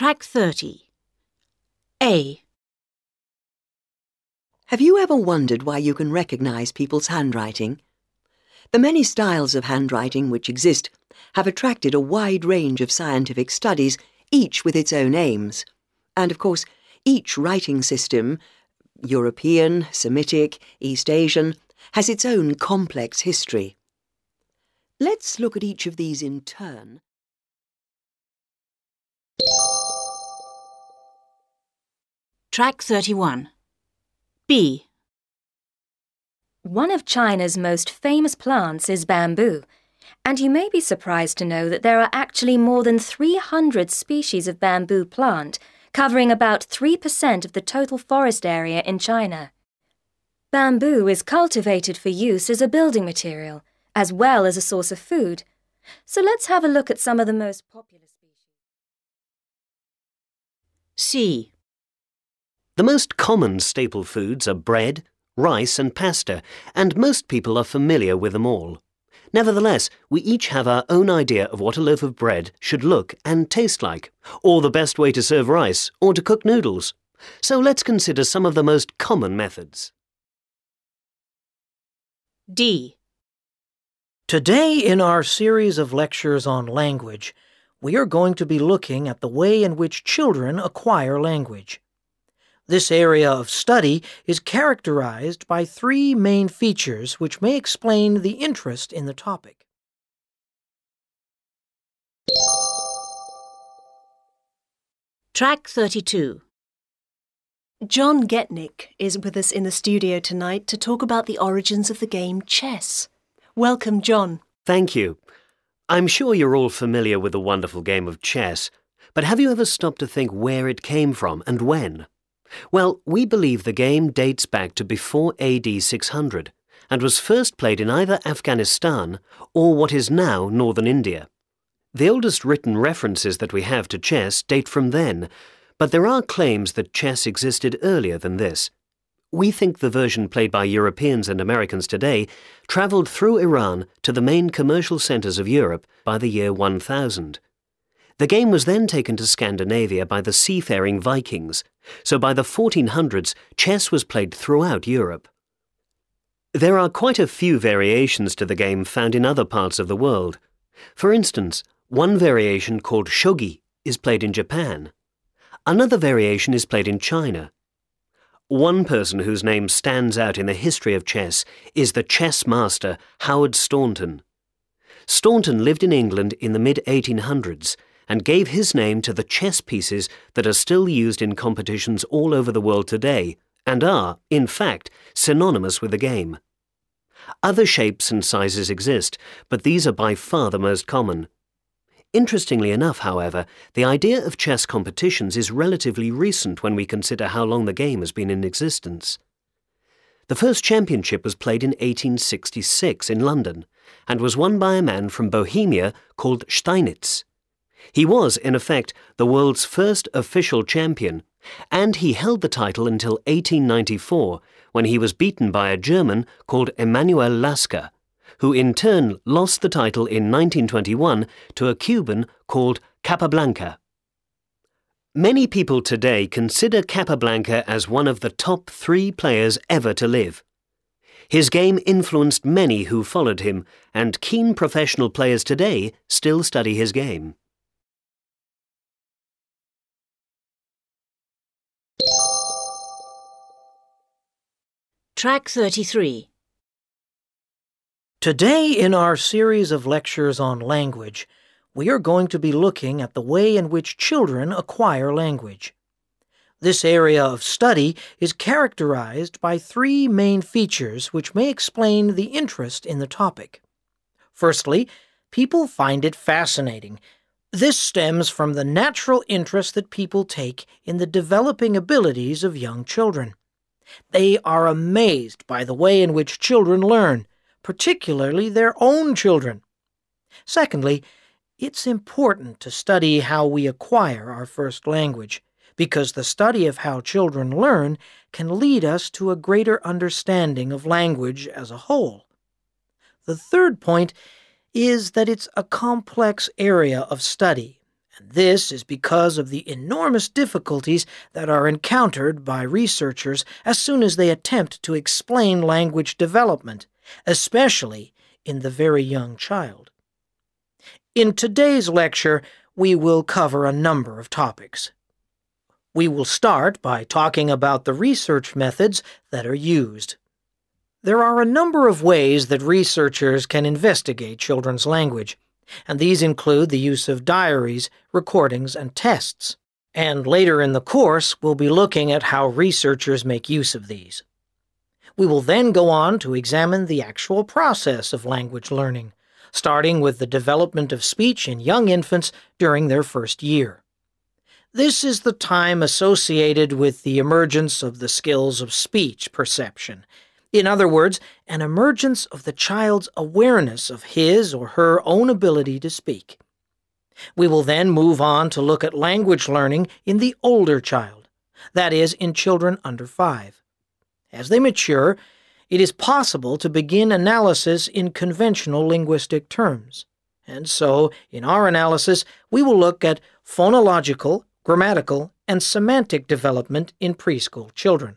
Track 30. A. Have you ever wondered why you can recognise people's handwriting? The many styles of handwriting which exist have attracted a wide range of scientific studies, each with its own aims. And of course, each writing system, European, Semitic, East Asian, has its own complex history. Let's look at each of these in turn. Track 31. B. One of China's most famous plants is bamboo, and you may be surprised to know that there are actually more than 300 species of bamboo plant, covering about 3% of the total forest area in China. Bamboo is cultivated for use as a building material, as well as a source of food. So let's have a look at some of the most popular species. C. The most common staple foods are bread, rice, and pasta, and most people are familiar with them all. Nevertheless, we each have our own idea of what a loaf of bread should look and taste like, or the best way to serve rice, or to cook noodles. So let's consider some of the most common methods. D. Today, in our series of lectures on language, we are going to be looking at the way in which children acquire language. This area of study is characterized by three main features which may explain the interest in the topic. Track 32. John Getnick is with us in the studio tonight to talk about the origins of the game chess. Welcome, John. Thank you. I'm sure you're all familiar with the wonderful game of chess, but have you ever stopped to think where it came from and when? Well, we believe the game dates back to before AD 600 and was first played in either Afghanistan or what is now northern India. The oldest written references that we have to chess date from then, but there are claims that chess existed earlier than this. We think the version played by Europeans and Americans today travelled through Iran to the main commercial centres of Europe by the year 1000. The game was then taken to Scandinavia by the seafaring Vikings, so by the 1400s, chess was played throughout Europe. There are quite a few variations to the game found in other parts of the world. For instance, one variation called shogi is played in Japan. Another variation is played in China. One person whose name stands out in the history of chess is the chess master Howard Staunton. Staunton lived in England in the mid 1800s and gave his name to the chess pieces that are still used in competitions all over the world today and are, in fact, synonymous with the game. Other shapes and sizes exist, but these are by far the most common. Interestingly enough, however, the idea of chess competitions is relatively recent when we consider how long the game has been in existence. The first championship was played in 1866 in London and was won by a man from Bohemia called Steinitz. He was, in effect, the world's first official champion, and he held the title until 1894, when he was beaten by a German called Emanuel Lasker, who in turn lost the title in 1921 to a Cuban called Capablanca. Many people today consider Capablanca as one of the top three players ever to live. His game influenced many who followed him, and keen professional players today still study his game. Track 33. Today, in our series of lectures on language, we are going to be looking at the way in which children acquire language. This area of study is characterized by three main features which may explain the interest in the topic. Firstly, people find it fascinating. This stems from the natural interest that people take in the developing abilities of young children. They are amazed by the way in which children learn, particularly their own children. Secondly, it's important to study how we acquire our first language, because the study of how children learn can lead us to a greater understanding of language as a whole. The third point is that it's a complex area of study, And this is because of the enormous difficulties that are encountered by researchers as soon as they attempt to explain language development, especially in the very young child. In today's lecture, we will cover a number of topics. We will start by talking about the research methods that are used. There are a number of ways that researchers can investigate children's language, and these include the use of diaries, recordings, and tests. And later in the course, we'll be looking at how researchers make use of these. We will then go on to examine the actual process of language learning, starting with the development of speech in young infants during their first year. This is the time associated with the emergence of the skills of speech perception. In other words, an emergence of the child's awareness of his or her own ability to speak. We will then move on to look at language learning in the older child, that is, in children under five. As they mature, it is possible to begin analysis in conventional linguistic terms. And so, in our analysis, we will look at phonological, grammatical, and semantic development in preschool children.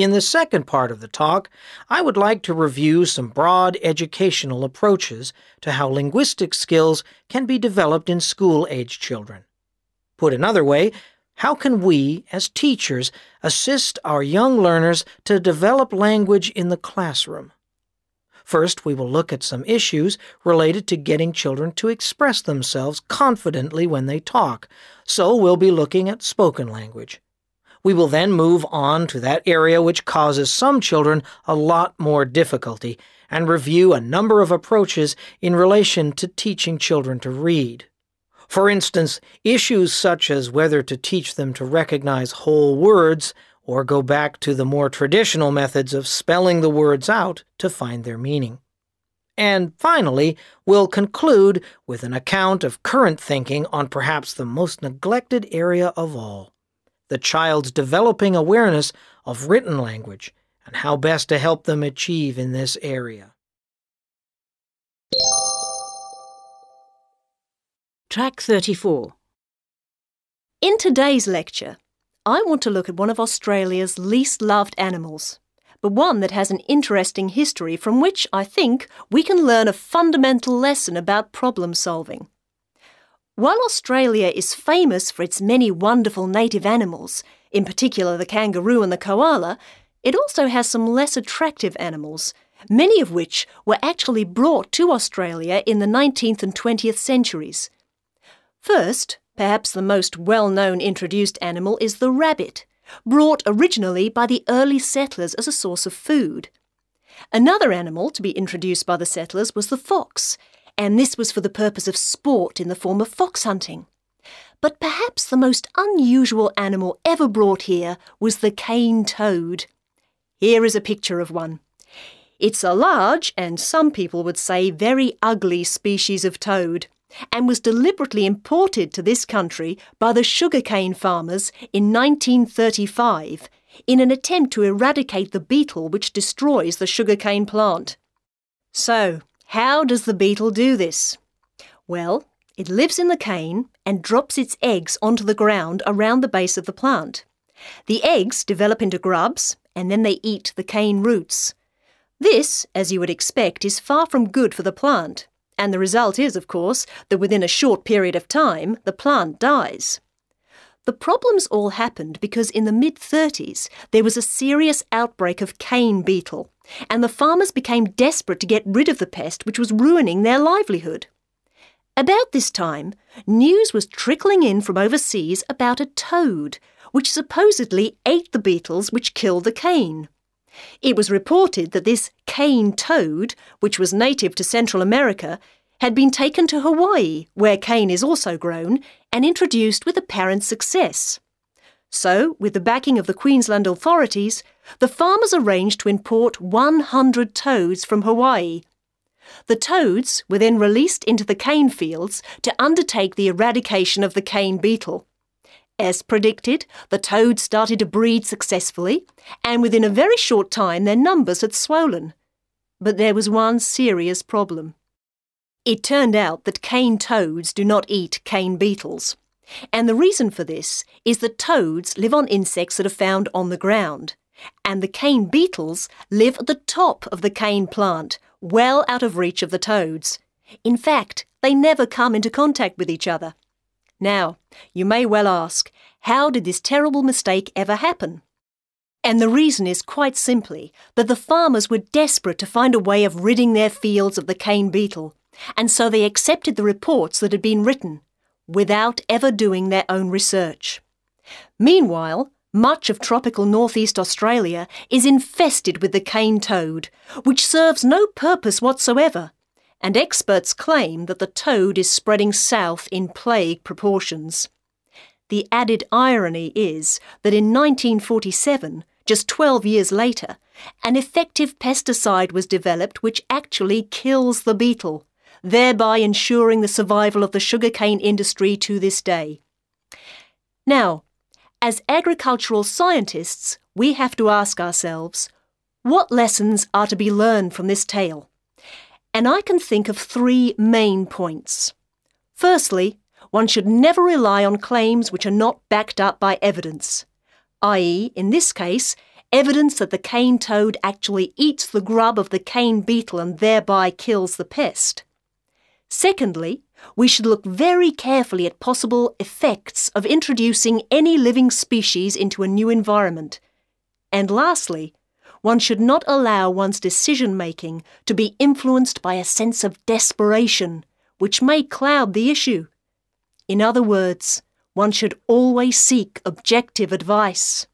In the second part of the talk, I would like to review some broad educational approaches to how linguistic skills can be developed in school age children. Put another way, how can we, as teachers, assist our young learners to develop language in the classroom? First, we will look at some issues related to getting children to express themselves confidently when they talk, so we'll be looking at spoken language. We will then move on to that area which causes some children a lot more difficulty and review a number of approaches in relation to teaching children to read. For instance, issues such as whether to teach them to recognize whole words or go back to the more traditional methods of spelling the words out to find their meaning. And finally, we'll conclude with an account of current thinking on perhaps the most neglected area of all the child's developing awareness of written language and how best to help them achieve in this area. Track 34. In today's lecture, I want to look at one of Australia's least loved animals, but one that has an interesting history from which I think we can learn a fundamental lesson about problem solving. While Australia is famous for its many wonderful native animals, in particular the kangaroo and the koala, it also has some less attractive animals, many of which were actually brought to Australia in the 19th and 20th centuries. First, Perhaps the most well known introduced animal is the rabbit, brought originally by the early settlers as a source of food. Another animal to be introduced by the settlers was the fox, and this was for the purpose of sport in the form of fox hunting. But perhaps the most unusual animal ever brought here was the cane toad. Here is a picture of one. It's a large, and some people would say very ugly species of toad and was deliberately imported to this country by the sugarcane farmers in 1935 in an attempt to eradicate the beetle which destroys the sugarcane plant. So, how does the beetle do this? Well, it lives in the cane and drops its eggs onto the ground around the base of the plant. The eggs develop into grubs and then they eat the cane roots. This, as you would expect, is far from good for the plant and the result is, of course, that within a short period of time, the plant dies. The problems all happened because in the mid 30s there was a serious outbreak of cane beetle, and the farmers became desperate to get rid of the pest which was ruining their livelihood. About this time, news was trickling in from overseas about a toad, which supposedly ate the beetles which killed the cane. It was reported that this cane toad, which was native to Central America, had been taken to Hawaii, where cane is also grown, and introduced with apparent success. So, with the backing of the Queensland authorities, the farmers arranged to import 100 toads from Hawaii. The toads were then released into the cane fields to undertake the eradication of the cane beetle. As predicted, the toads started to breed successfully, and within a very short time their numbers had swollen. But there was one serious problem. It turned out that cane toads do not eat cane beetles. And the reason for this is that toads live on insects that are found on the ground, and the cane beetles live at the top of the cane plant, well out of reach of the toads. In fact, they never come into contact with each other. Now, you may well ask, how did this terrible mistake ever happen? And the reason is quite simply that the farmers were desperate to find a way of ridding their fields of the cane beetle, and so they accepted the reports that had been written, without ever doing their own research. Meanwhile, much of tropical northeast Australia is infested with the cane toad, which serves no purpose whatsoever, and experts claim that the toad is spreading south in plague proportions. The added irony is that in 1947, just 12 years later, an effective pesticide was developed which actually kills the beetle, thereby ensuring the survival of the sugarcane industry to this day. Now, as agricultural scientists, we have to ask ourselves what lessons are to be learned from this tale? And I can think of three main points. Firstly, one should never rely on claims which are not backed up by evidence, i.e., in this case, evidence that the cane toad actually eats the grub of the cane beetle and thereby kills the pest. Secondly, we should look very carefully at possible effects of introducing any living species into a new environment. And lastly, one should not allow one's decision making to be influenced by a sense of desperation, which may cloud the issue. In other words, one should always seek objective advice.